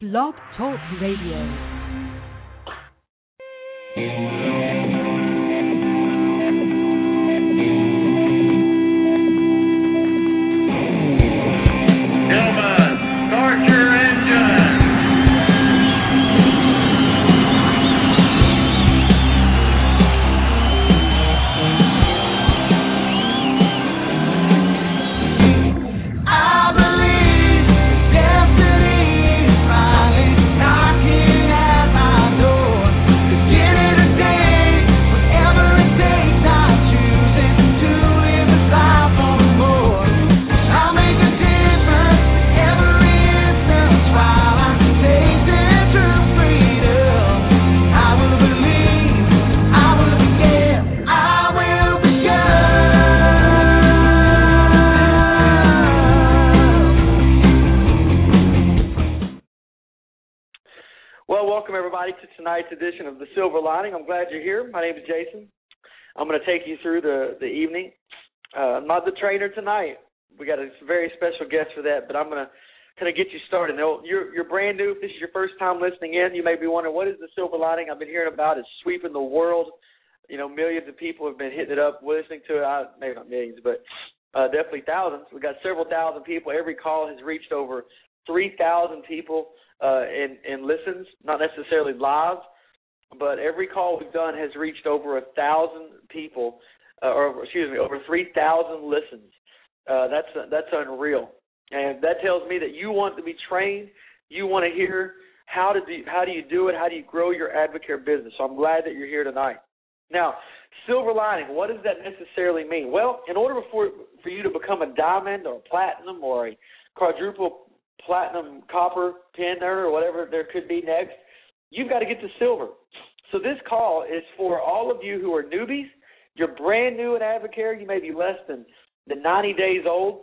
Blog Talk Radio. Everybody to tonight's edition of the Silver Lining. I'm glad you're here. My name is Jason. I'm going to take you through the the evening. Uh, I'm not the trainer tonight. We got a very special guest for that, but I'm going to kind of get you started. Now, you're you're brand new. If this is your first time listening in, you may be wondering what is the Silver Lining. I've been hearing about it sweeping the world. You know, millions of people have been hitting it up, listening to it. I, maybe not millions, but uh, definitely thousands. We got several thousand people. Every call has reached over three thousand people uh, in in listens, not necessarily live, but every call we've done has reached over a thousand people, uh, or excuse me, over three thousand listens. Uh, that's that's unreal, and that tells me that you want to be trained. You want to hear how to do how do you do it? How do you grow your advocate business? So I'm glad that you're here tonight. Now, silver lining, what does that necessarily mean? Well, in order for for you to become a diamond or a platinum or a quadruple platinum copper pin earner or whatever there could be next, you've got to get to silver. So this call is for all of you who are newbies. You're brand new at Advocare. You may be less than, than 90 days old.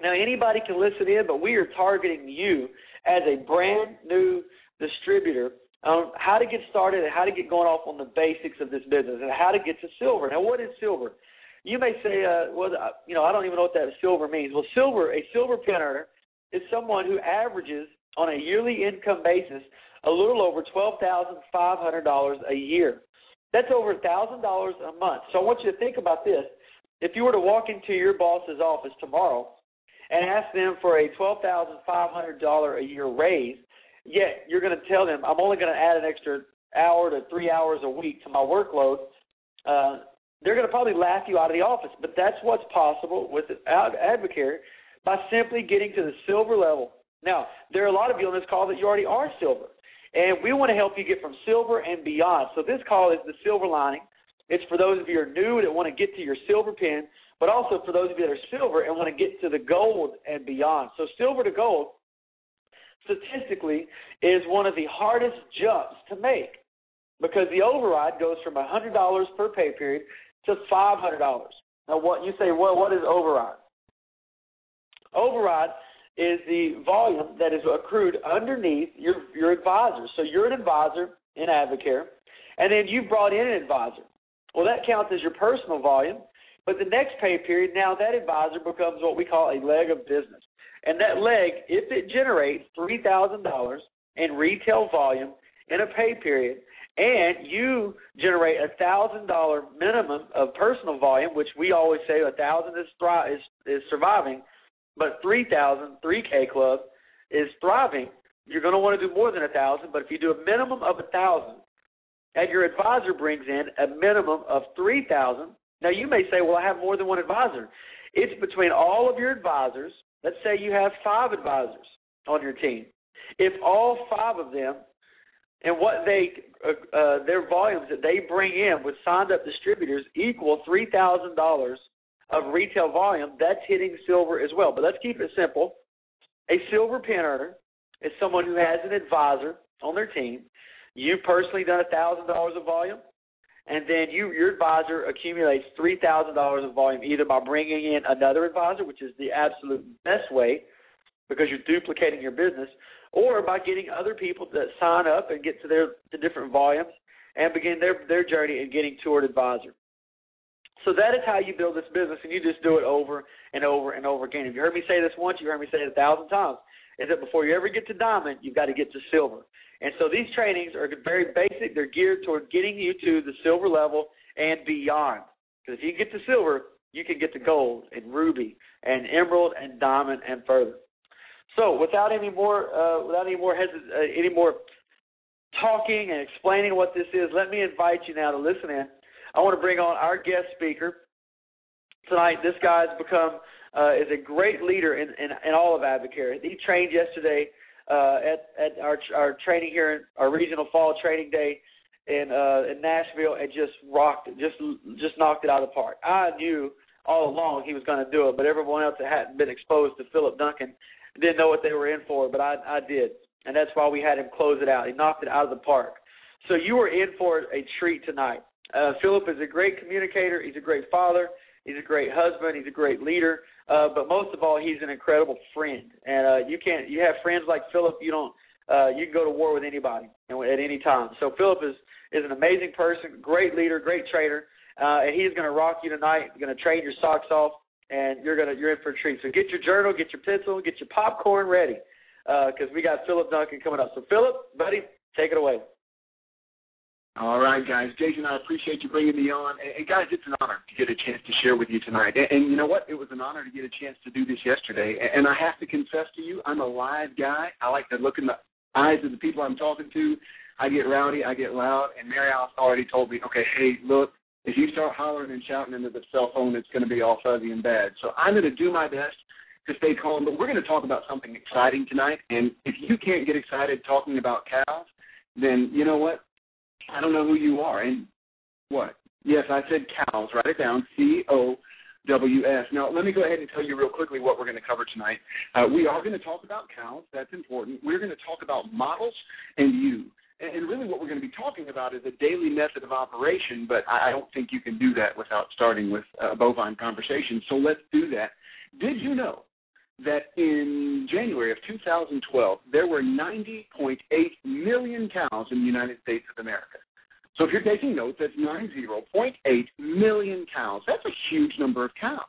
Now anybody can listen in, but we are targeting you as a brand new distributor on how to get started and how to get going off on the basics of this business and how to get to silver. Now, what is silver? You may say, uh, well, uh, you know, I don't even know what that silver means. Well, silver, a silver pin earner is someone who averages on a yearly income basis a little over twelve thousand five hundred dollars a year. That's over a thousand dollars a month. So I want you to think about this. If you were to walk into your boss's office tomorrow and ask them for a twelve thousand five hundred dollar a year raise, yet you're going to tell them I'm only going to add an extra hour to three hours a week to my workload. Uh, they're going to probably laugh you out of the office, but that's what's possible with Ad- Advocare by simply getting to the silver level. Now, there are a lot of you on this call that you already are silver, and we want to help you get from silver and beyond. So this call is the silver lining. It's for those of you who are new that want to get to your silver pin, but also for those of you that are silver and want to get to the gold and beyond. So silver to gold statistically is one of the hardest jumps to make because the override goes from $100 per pay period to $500. Now, what you say, well, what is override? Override is the volume that is accrued underneath your your advisor. So you're an advisor in Advocare, and then you brought in an advisor. Well, that counts as your personal volume, but the next pay period, now that advisor becomes what we call a leg of business. And that leg, if it generates $3,000 in retail volume in a pay period, and you generate a thousand dollar minimum of personal volume, which we always say a thousand is, thri- is is surviving, but three thousand, three K club is thriving. You're going to want to do more than a thousand, but if you do a minimum of a thousand, and your advisor brings in a minimum of three thousand, now you may say, well, I have more than one advisor. It's between all of your advisors. Let's say you have five advisors on your team. If all five of them and what they uh, uh, their volumes that they bring in with signed up distributors equal three thousand dollars of retail volume, that's hitting silver as well. But let's keep it simple. A silver pin earner is someone who has an advisor on their team. You've personally done a thousand dollars of volume, and then you your advisor accumulates three thousand dollars of volume either by bringing in another advisor, which is the absolute best way because you're duplicating your business, or by getting other people that sign up and get to their to different volumes and begin their their journey in getting toward advisor. So that is how you build this business, and you just do it over and over and over again. If you heard me say this once, you heard me say it a thousand times. is that before you ever get to diamond, you've got to get to silver. And so these trainings are very basic. They're geared toward getting you to the silver level and beyond. Because if you get to silver, you can get to gold and ruby and emerald and diamond and further. So without any more, uh, without any more hesit- uh, any more talking and explaining what this is, let me invite you now to listen in. I want to bring on our guest speaker tonight. This guy's become uh, is a great leader in, in, in all of Advocare. He trained yesterday uh, at at our our training here, in our regional fall training day in uh, in Nashville, and just rocked just just knocked it out of the park. I knew all along he was going to do it, but everyone else that hadn't been exposed to Philip Duncan didn't know what they were in for, but I I did, and that's why we had him close it out. He knocked it out of the park. So you were in for a treat tonight. Uh, Philip is a great communicator. He's a great father. He's a great husband. He's a great leader. Uh, but most of all, he's an incredible friend. And uh, you can't you have friends like Philip. You don't uh, you can go to war with anybody and at any time. So Philip is is an amazing person, great leader, great trainer, uh, and he's going to rock you tonight. Going to trade your socks off, and you're gonna you're in for a treat. So get your journal, get your pencil, get your popcorn ready, because uh, we got Philip Duncan coming up. So Philip, buddy, take it away. All right, guys. Jason, I appreciate you bringing me on. And, and guys, it's an honor to get a chance to share with you tonight. And, and you know what? It was an honor to get a chance to do this yesterday. And, and I have to confess to you, I'm a live guy. I like to look in the eyes of the people I'm talking to. I get rowdy, I get loud, and Mary Alice already told me, okay, hey, look, if you start hollering and shouting into the cell phone, it's going to be all fuzzy and bad. So I'm going to do my best to stay calm. But we're going to talk about something exciting tonight. And if you can't get excited talking about cows, then you know what? I don't know who you are. And what? Yes, I said cows. Write it down. C O W S. Now, let me go ahead and tell you real quickly what we're going to cover tonight. Uh, we are going to talk about cows. That's important. We're going to talk about models and you. And, really, what we're going to be talking about is a daily method of operation, but I don't think you can do that without starting with a bovine conversation. So let's do that. Did you know that in January of 2012, there were 90.8 million cows in the United States of America. So if you're taking notes, that's 90.8 million cows. That's a huge number of cows.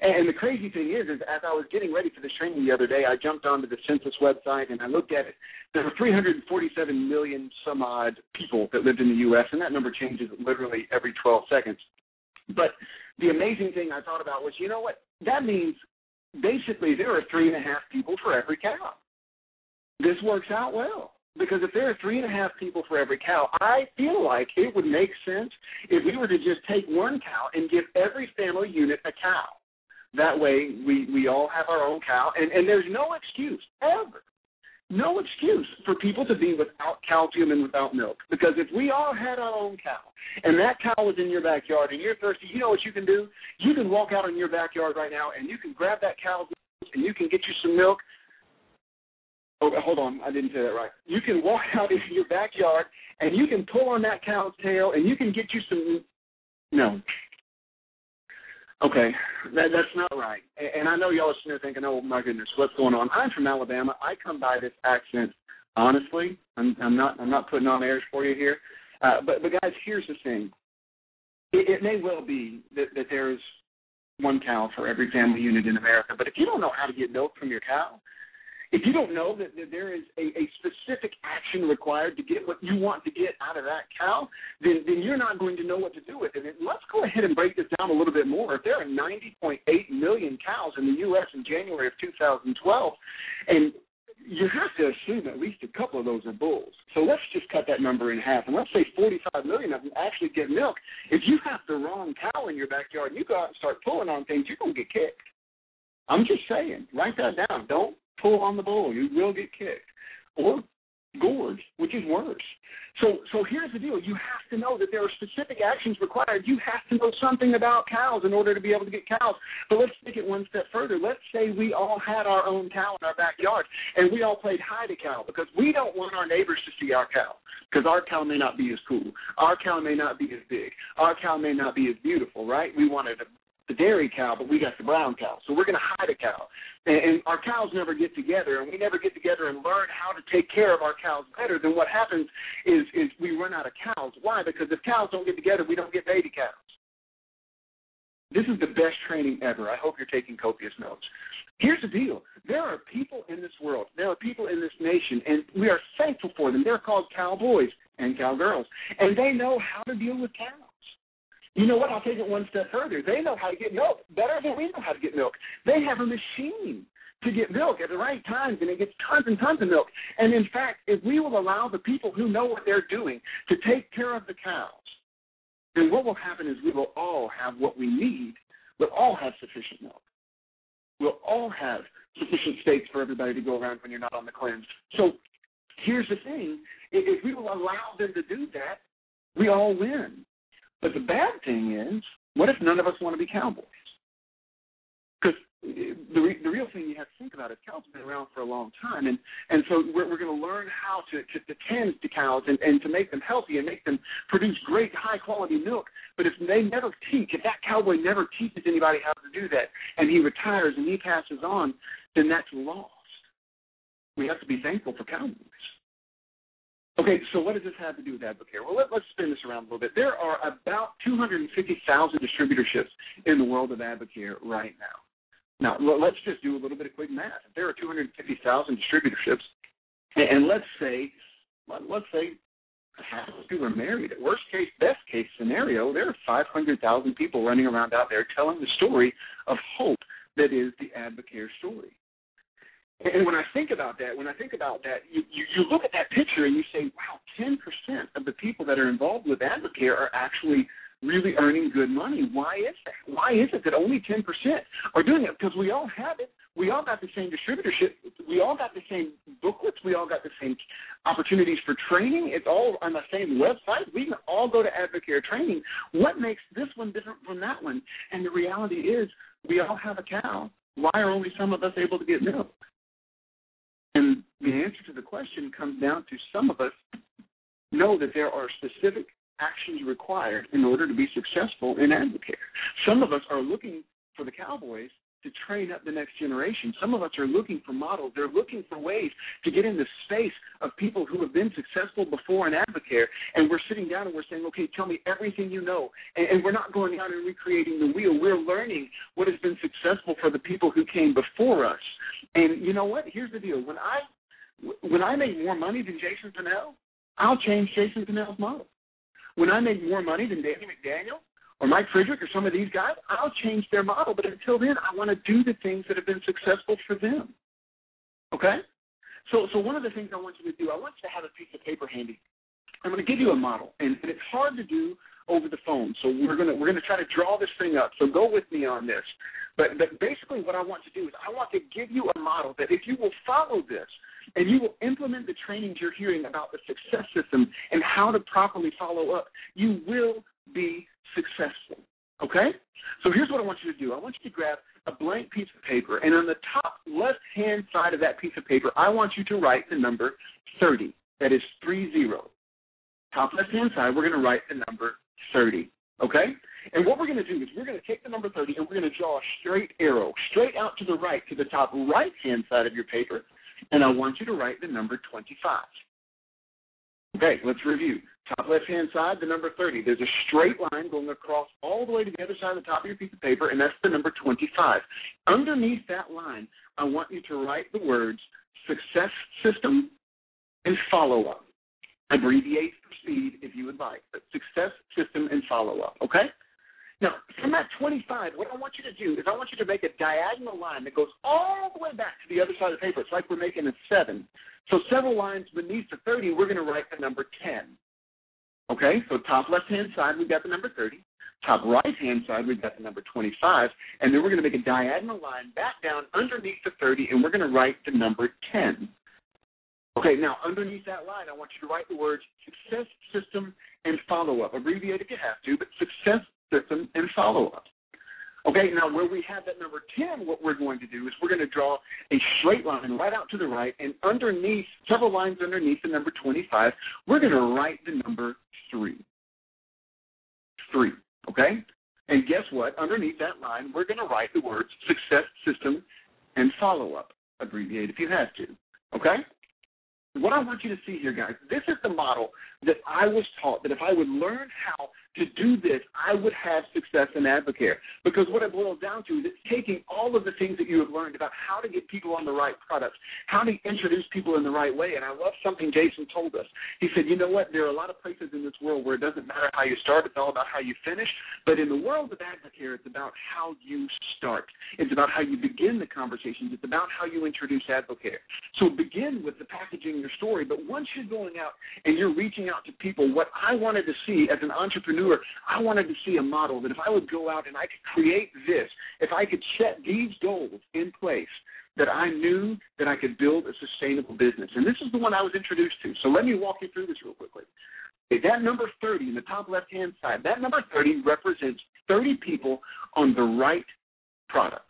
And the crazy thing is, is as I was getting ready for this training the other day, I jumped onto the census website and I looked at it. There were 347 million some odd people that lived in the U.S., and that number changes literally every 12 seconds. But the amazing thing I thought about was, you know what? That means basically there are three and a half people for every cow. This works out well because if there are three and a half people for every cow, I feel like it would make sense if we were to just take one cow and give every family unit a cow. That way, we we all have our own cow, and and there's no excuse ever, no excuse for people to be without calcium and without milk. Because if we all had our own cow, and that cow was in your backyard, and you're thirsty, you know what you can do? You can walk out in your backyard right now, and you can grab that cow's milk, and you can get you some milk. Oh, hold on, I didn't say that right. You can walk out into your backyard, and you can pull on that cow's tail, and you can get you some. No, Okay, that, that's not right. And, I know y'all are sitting there thinking, "Oh my goodness, what's going on?" I'm from Alabama. I come by this accent honestly. I'm, I'm not. I'm not putting on airs for you here. Uh, but but guys, here's the thing. It, it may well be that, that there's one cow for every family unit in America. But if you don't know how to get milk from your cow, if you don't know that, that there is a, a specific action required to get what you want to get out of that cow, then, then you're not going to know what to do with it. And let's go ahead and break this down a little bit more. If there are 90.8 million cows in the U.S. in January of 2012, and you have to assume at least a couple of those are bulls. So let's just cut that number in half, and let's say 45 million of them actually get milk. If you have the wrong cow in your backyard and you go out and start pulling on things, you're going to get kicked. I'm just saying, write that down. Don't pull on the bull. You will get kicked. Or gorged, which is worse. So so here's the deal. You have to know that there are specific actions required. You have to know something about cows in order to be able to get cows. But let's take it one step further. Let's say we all had our own cow in our backyard and we all played hide a cow because we don't want our neighbors to see our cow. Because our cow may not be as cool. Our cow may not be as big. Our cow may not be as beautiful, right? We want wanted the dairy cow, but we got the brown cow. So we're going to hide a cow. And, and our cows never get together, and we never get together and learn how to take care of our cows better. Then what happens is is we run out of cows. Why? Because if cows don't get together, we don't get baby cows. This is the best training ever. I hope you're taking copious notes. Here's the deal. There are people in this world, there are people in this nation, and we are thankful for them. They're called cowboys and cowgirls, and they know how to deal with cows. You know what? I'll take it one step further. They know how to get milk better than we know how to get milk. They have a machine to get milk at the right times, and it gets tons and tons of milk. And in fact, if we will allow the people who know what they're doing to take care of the cows, then what will happen is we will all have what we need. We'll all have sufficient milk. We'll all have sufficient steaks for everybody to go around when you're not on the cleanse. So here's the thing if we will allow them to do that, we all win. But the bad thing is, what if none of us want to be cowboys? Because eh, the re- the real thing you have to think about is cows have been around for a long time, and and so we're we're going to learn how to, to to tend to cows and and to make them healthy and make them produce great high quality milk. But if they never teach, if that cowboy never teaches anybody how to do that, and he retires and he passes on, then that's lost. We have to be thankful for cowboys. Okay, so what does this have to do with Advocare? Well, let, us spin this around a little bit. There are about 250,000 distributorships in the world of Advocare right now. Now, let's just do a little bit of quick math. If there are 250,000 distributorships, and let's say, let's say half of people are married. Worst case, best case scenario, there are 500,000 people running around out there telling the story of hope that is the Advocare story. And when I think about that, when I think about that, you, you, you look at that picture and you say, wow, 10% of the people that are involved with Advocare are actually really earning good money. Why is that? Why is it that only 10% are doing it? Because we all have it. We all got the same distributorship. We all got the same booklets. We all got the same opportunities for training. It's all on the same website. We can all go to Advocare training. What makes this one different from that one? And the reality is, we all have a cow. Why are only some of us able to get milk? And the answer to the question comes down to some of us know that there are specific actions required in order to be successful in Advocare. Some of us are looking for the Cowboys to train up the next generation. Some of us are looking for models. They're looking for ways to get in the space of people who have been successful before in Advocare. And we're sitting down and we're saying, okay, tell me everything you know. And, and we're not going out and recreating the wheel. We're learning what has been successful for the people who came before us. And you know what? Here's the deal. When I when I make more money than Jason Pinnell, I'll change Jason Pinnell's model. When I make more money than Danny McDaniel or Mike Frederick or some of these guys, I'll change their model. But until then, I want to do the things that have been successful for them. Okay? So, so one of the things I want you to do, I want you to have a piece of paper handy. I'm going to give you a model, and, and it's hard to do over the phone. So we're going to we're going to try to draw this thing up. So go with me on this. But, but basically, what I want to do is I want to give you a model that if you will follow this, and you will implement the trainings you're hearing about the success system and how to properly follow up, you will be successful. Okay? So here's what I want you to do. I want you to grab a blank piece of paper, and on the top left hand side of that piece of paper, I want you to write the number 30. That is 30. Top left hand side, we're going to write the number 30. Okay? And what we're going to do is we're going to take the number 30 and we're going to draw a straight arrow straight out to the right, to the top right hand side of your paper, and I want you to write the number 25. Okay, let's review. Top left hand side, the number 30. There's a straight line going across all the way to the other side of the top of your piece of paper, and that's the number 25. Underneath that line, I want you to write the words success system and follow up. Abbreviate for speed if you would like, but success system and follow up. Okay? Now, from that 25, what I want you to do is I want you to make a diagonal line that goes all the way back to the other side of the paper. It's like we're making a 7. So several lines beneath the 30, we're going to write the number 10. Okay, so top left-hand side, we've got the number 30. Top right-hand side, we've got the number 25. And then we're going to make a diagonal line back down underneath the 30, and we're going to write the number 10. Okay, now underneath that line, I want you to write the words success system and follow up. Abbreviate if you have to, but success system, and follow up. Okay, now where we have that number 10, what we're going to do is we're going to draw a straight line right out to the right, and underneath, several lines underneath the number 25, we're going to write the number 3. 3, okay? And guess what? Underneath that line, we're going to write the words success system and follow up. Abbreviate if you have to, okay? what I want you to see here, guys, this is the model that I was taught that if I would learn how to do this, I would have success in Advocare. Because what it boils down to is it's taking all of the things that you have learned about how to get people on the right products, how to introduce people in the right way. And I love something Jason told us. He said, you know what? There are a lot of places in this world where it doesn't matter how you start, it's all about how you finish. But in the world of Advocare, it's about how you start. It's about how you begin the conversations. It's about how you introduce Advocare. So begin with the packaging your story. But once you're going out and you're reaching out to people, what I wanted to see as an entrepreneur I wanted to see a model that if I would go out and I could create this, if I could set these goals in place, that I knew that I could build a sustainable business. And this is the one I was introduced to. So let me walk you through this real quickly. That number 30 in the top left hand side, that number 30 represents 30 people on the right products.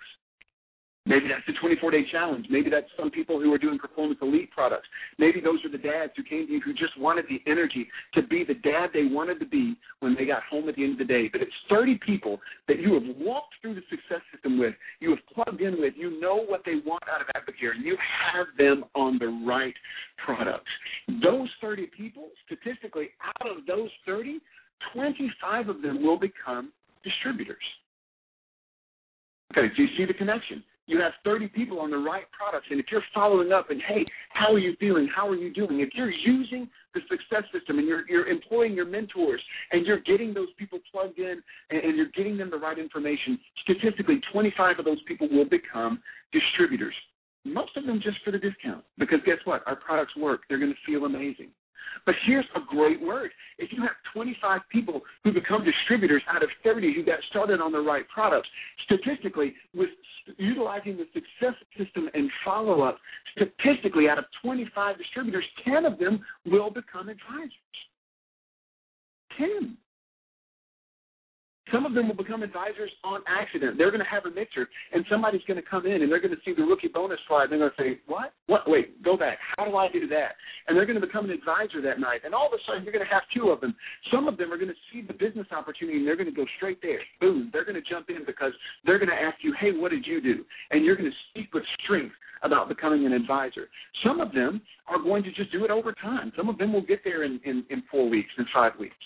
Maybe that's the 24 day challenge. Maybe that's some people who are doing performance elite products. Maybe those are the dads who came to you who just wanted the energy to be the dad they wanted to be when they got home at the end of the day. But it's 30 people that you have walked through the success system with, you have plugged in with, you know what they want out of Advocare, and you have them on the right products. Those 30 people, statistically, out of those 30, 25 of them will become distributors. Okay, so you see the connection you have 30 people on the right products. And if you're following up and, hey, how are you feeling? How are you doing? If you're using the success system and you're, you're employing your mentors and you're getting those people plugged in and, and you're getting them the right information, statistically, 25 of those people will become distributors. Most of them just for the discount. Because guess what? Our products work. They're going to feel amazing. But here's a great word. If you have 25 people who become distributors out of 30 who got started on the right products, statistically, with utilizing the success system and follow up, statistically, out of 25 distributors, 10 of them will become advisors. 10. Some of them will become advisors on accident. They're going to have a mixer, and somebody's going to come in, and they're going to see the rookie bonus slide, and they're going to say, "What? What? Wait, go back. How do I do that?" And they're going to become an advisor that night. And all of a sudden, you're going to have two of them. Some of them are going to see the business opportunity, and they're going to go straight there. Boom! They're going to jump in because they're going to ask you, "Hey, what did you do?" And you're going to speak with strength about becoming an advisor. Some of them are going to just do it over time. Some of them will get there in, in, in four weeks, in five weeks.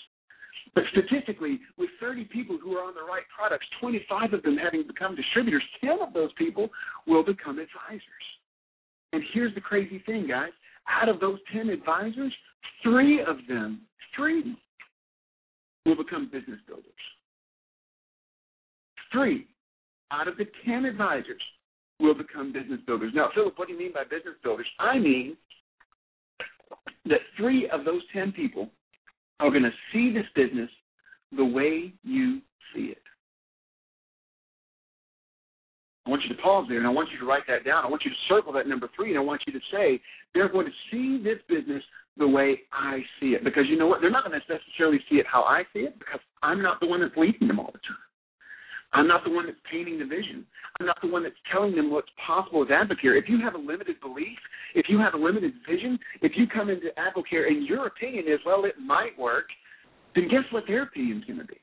But statistically, with 30 people who are on the right products, 25 of them having become distributors, 10 of those people will become advisors. And here's the crazy thing, guys. Out of those 10 advisors, three of them, three, will become business builders. Three out of the 10 advisors will become business builders. Now, Philip, what do you mean by business builders? I mean that three of those 10 people are going to see this business the way you see it. I want you to pause there and I want you to write that down. I want you to circle that number three and I want you to say, they're going to see this business the way I see it. Because you know what? They're not going to necessarily see it how I see it because I'm not the one that's leading them all the time. I'm not the one that's painting the vision. I'm not the one that's telling them what's possible with Advocare. If you have a limited belief, if you have a limited vision, if you come into Advocare and your opinion is, well, it might work, then guess what their opinion's going to be?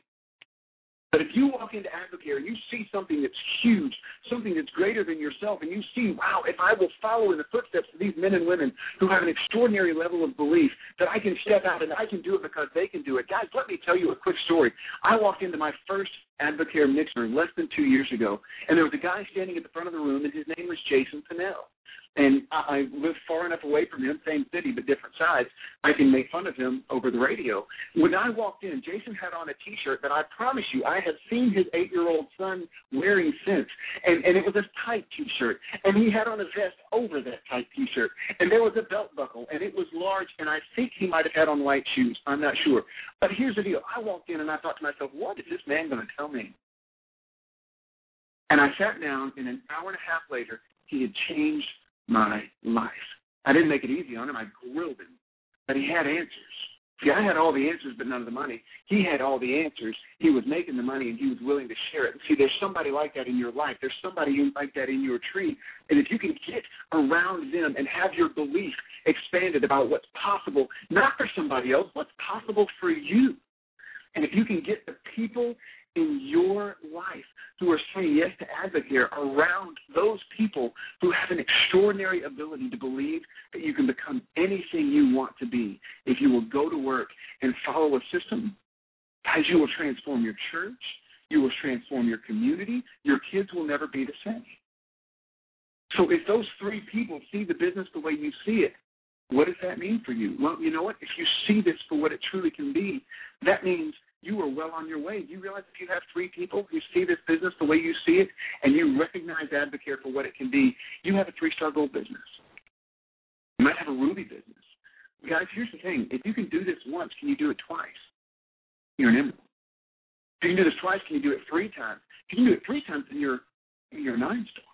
But if you walk into Advocare and you see something that's huge, something that's greater than yourself, and you see, wow, if I will follow in the footsteps of these men and women who have an extraordinary level of belief, that I can step out and I can do it because they can do it. Guys, let me tell you a quick story. I walked into my first Advocare mixer less than two years ago, and there was a guy standing at the front of the room, and his name was Jason Pinnell and I, live far enough away from him, same city but different sides. I can make fun of him over the radio. When I walked in, Jason had on a T-shirt that I promise you I have seen his eight-year-old son wearing since, and and it was a tight T-shirt, and he had on a vest over that tight T-shirt, and there was a belt buckle, and it was large, and I think he might have had on white shoes. I'm not sure, but here's the deal: I walked in and I thought to myself, what is this man going to tell me? And I sat down, and an hour and a half later, he had changed my life. I didn't make it easy on him. I grilled him. But he had answers. See, I had all the answers, but none of the money. He had all the answers. He was making the money, and he was willing to share it. See, there's somebody like that in your life. There's somebody like that in your tree. And if you can get around them and have your belief expanded about what's possible, not for somebody else, what's possible for you. And if you can get the people in your life who are saying yes to Advocare around those people who have an extraordinary ability to believe that you can become anything you want to be if you will go to work and follow a system. Guys, you will transform your church. You will transform your community. Your kids will never be the same. So if those three people see the business the way you see it, what does that mean for you? Well, you know what? If you see this for what it truly can be, that means you are well on your way. Do you realize if you have three people who see this business the way you see it and you recognize Advocare for what it can be, you have a three star gold business. You might have a Ruby business. Guys, here's the thing. If you can do this once, can you do it twice? You're an emerald. If you can do this twice, can you do it three times? If you can do it three times, then you're you're a nine star.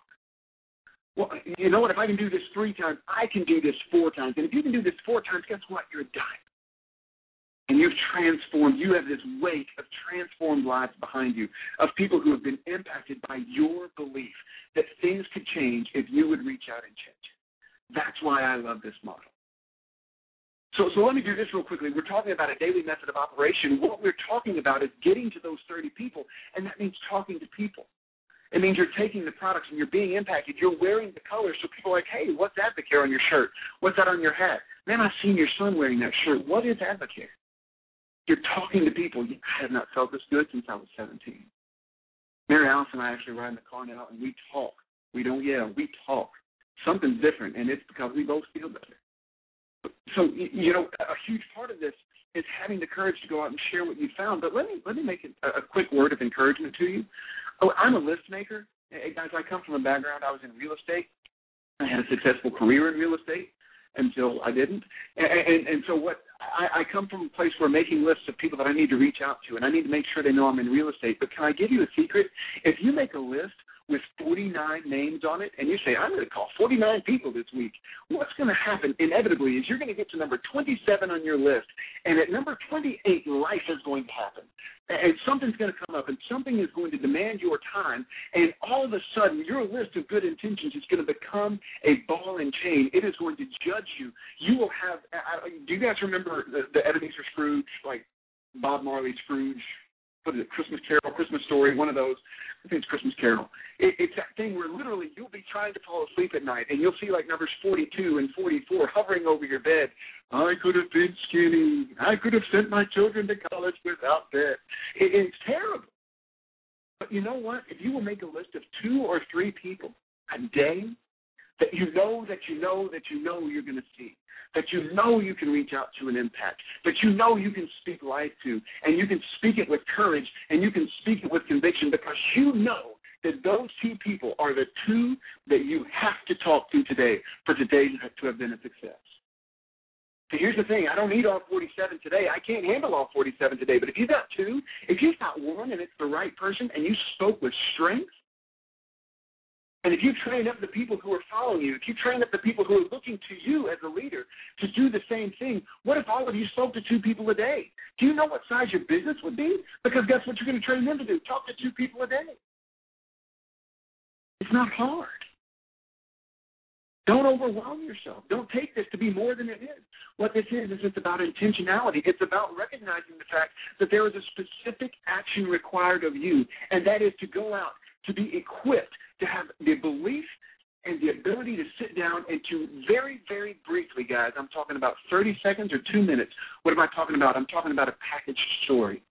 Well, you know what? If I can do this three times, I can do this four times. And if you can do this four times, guess what? You're a diamond and you've transformed, you have this wake of transformed lives behind you, of people who have been impacted by your belief that things could change if you would reach out and change. That's why I love this model. So, so let me do this real quickly. We're talking about a daily method of operation. What we're talking about is getting to those 30 people, and that means talking to people. It means you're taking the products and you're being impacted. You're wearing the colors, so people are like, hey, what's Advocare on your shirt? What's that on your hat? Man, I've seen your son wearing that shirt. What is Advocare? You're talking to people. I have not felt this good since I was 17. Mary Alice and I actually ride in the car now, and we talk. We don't yell. We talk. Something's different, and it's because we both feel better. So, you know, a huge part of this is having the courage to go out and share what you found. But let me let me make a, a quick word of encouragement to you. Oh, I'm a list maker. Hey, guys, I come from a background. I was in real estate. I had a successful career in real estate until I didn't. And, and, and so what I, I come from a place where making lists of people that I need to reach out to, and I need to make sure they know I'm in real estate. But can I give you a secret? If you make a list with 49 names on it, and you say, I'm going to call 49 people this week, what's going to happen inevitably is you're going to get to number 27 on your list, and at number 28, life is going to happen. And something's going to come up, and something is going to demand your time, and all of a sudden, your list of good intentions is going to become a ball and chain. It is going to judge you. You will have. Do you guys remember the, the Ebenezer Scrooge, like Bob Marley Scrooge? What is it? Christmas Carol, Christmas Story, one of those. I think it's Christmas Carol. It, it's that thing where literally you'll be trying to fall asleep at night, and you'll see like numbers 42 and 44 hovering over your bed. I could have been skinny. I could have sent my children to college without debt. It, it's terrible. But you know what? If you will make a list of two or three people a day that you know that you know that you know you're going to see, that you know you can reach out to an impact, that you know you can speak life to, and you can speak it with courage, and you can speak it with conviction because you know that those two people are the two that you have to talk to today for today to have been a success. So here's the thing. I don't need all 47 today. I can't handle all 47 today. But if you got two, if you got one and it's the right person and you spoke with strength, and if you train up the people who are following you, if you train up the people who are looking to you as a leader to do the same thing, what if all of you spoke to two people a day? Do you know what size your business would be? Because guess what you're going to train them to do? Talk to two people a day. It's not hard. Don't overwhelm yourself. Don't take this to be more than it is. What this is, is it's about intentionality. It's about recognizing the fact that there is a specific action required of you, and that is to go out, to be equipped, to have the belief and the ability to sit down and to very, very briefly, guys, I'm talking about 30 seconds or two minutes. What am I talking about? I'm talking about a packaged story.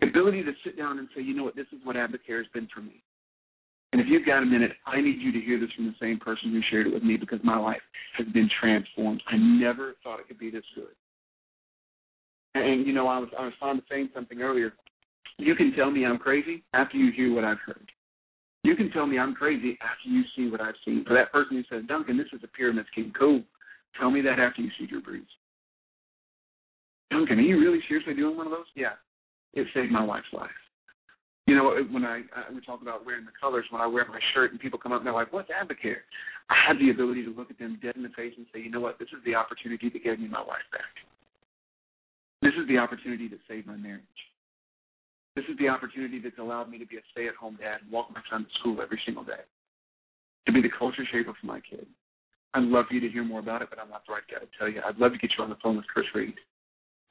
The ability to sit down and say, you know what, this is what Advocare has been for me. And if you've got a minute, I need you to hear this from the same person who shared it with me because my life has been transformed. I never thought it could be this good. And you know, I was I was fond of saying something earlier. You can tell me I'm crazy after you hear what I've heard. You can tell me I'm crazy after you see what I've seen. For that person who says, Duncan, this is a pyramid scheme, cool. Tell me that after you see Drew Brees. Duncan, are you really seriously doing one of those? Yeah. It saved my wife's life. You know, when I, I we talk about wearing the colors, when I wear my shirt and people come up and they're like, "What's Advocare?" I have the ability to look at them dead in the face and say, "You know what? This is the opportunity to give me my wife back. This is the opportunity to save my marriage. This is the opportunity that's allowed me to be a stay-at-home dad and walk my son to school every single day, to be the culture shaper for my kid." I'd love for you to hear more about it, but I'm not the right guy to tell you. I'd love to get you on the phone with Chris Reed.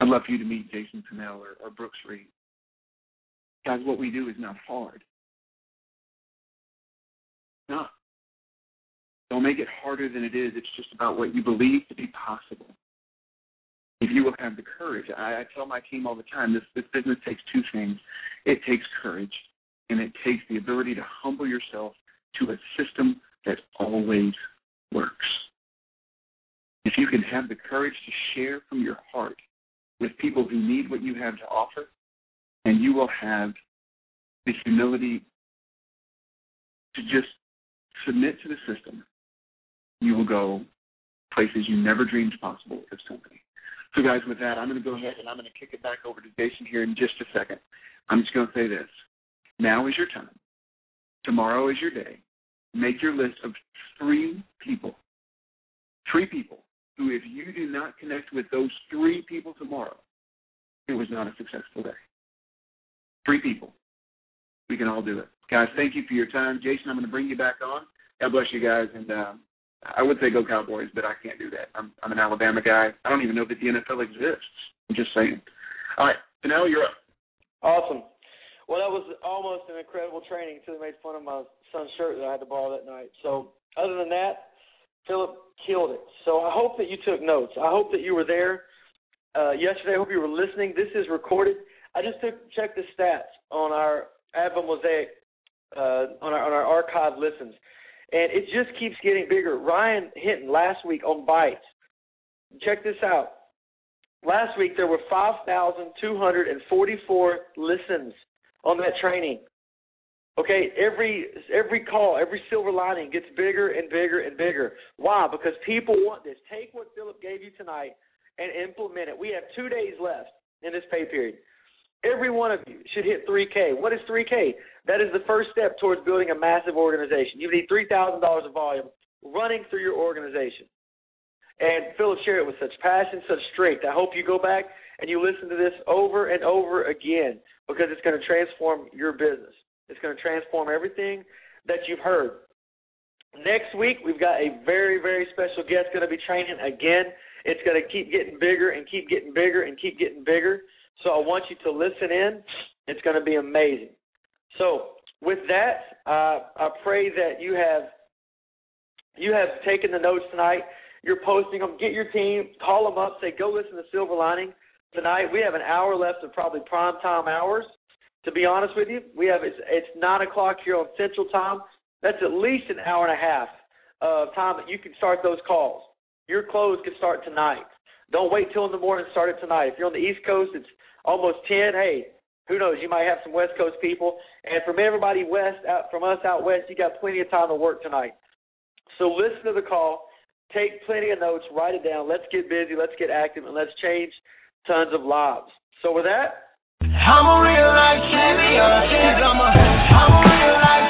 I'd love for you to meet Jason Pinnell or, or Brooks Reed Guys, what we do is not hard. No. Don't make it harder than it is. It's just about what you believe to be possible. You will have the courage, I, I tell my team all the time this, this business takes two things it takes courage, and it takes the ability to humble yourself to a system that always works. If you can have the courage to share from your heart with people who need what you have to offer, and you will have the humility to just submit to the system, you will go places you never dreamed possible with this company. So, guys, with that, I'm going to go ahead and I'm going to kick it back over to Jason here in just a second. I'm just going to say this. Now is your time. Tomorrow is your day. Make your list of three people. Three people who, if you do not connect with those three people tomorrow, it was not a successful day. Three people. We can all do it. Guys, thank you for your time. Jason, I'm going to bring you back on. God bless you guys. And uh, I would say go Cowboys, but I can't do that. I'm, I'm an Alabama guy. I don't even know that the NFL exists. I'm just saying. All right, Fennell, you're up. Awesome. Well, that was almost an incredible training until they made fun of my son's shirt that I had to borrow that night. So, other than that, Philip killed it. So, I hope that you took notes. I hope that you were there uh, yesterday. I hope you were listening. This is recorded. I just took checked the stats on our Advent Mosaic uh, on our on our archive listens, and it just keeps getting bigger. Ryan Hinton last week on Bites. Check this out. Last week there were 5,244 listens on that training. Okay, every every call, every silver lining gets bigger and bigger and bigger. Why? Because people want this. Take what Philip gave you tonight and implement it. We have two days left in this pay period. Every one of you should hit 3K. What is 3K? That is the first step towards building a massive organization. You need $3,000 of volume running through your organization. And Philip shared it with such passion, such strength. I hope you go back and you listen to this over and over again because it's going to transform your business. It's going to transform everything that you've heard. Next week, we've got a very, very special guest going to be training again. It's going to keep getting bigger and keep getting bigger and keep getting bigger. So I want you to listen in. It's going to be amazing. So with that, uh, I pray that you have you have taken the notes tonight. You're posting them. Get your team, call them up, say go listen to Silver Lining tonight. We have an hour left of probably prime time hours. To be honest with you, we have it's, it's nine o'clock here on Central Time. That's at least an hour and a half of time that you can start those calls. Your close can start tonight. Don't wait till in the morning. Start it tonight. If you're on the East Coast, it's almost ten. Hey, who knows? You might have some West Coast people. And from everybody west, out from us out west, you got plenty of time to work tonight. So listen to the call. Take plenty of notes. Write it down. Let's get busy. Let's get active, and let's change tons of lives. So with that, I'm a real life champion. I'm a, I'm a real life.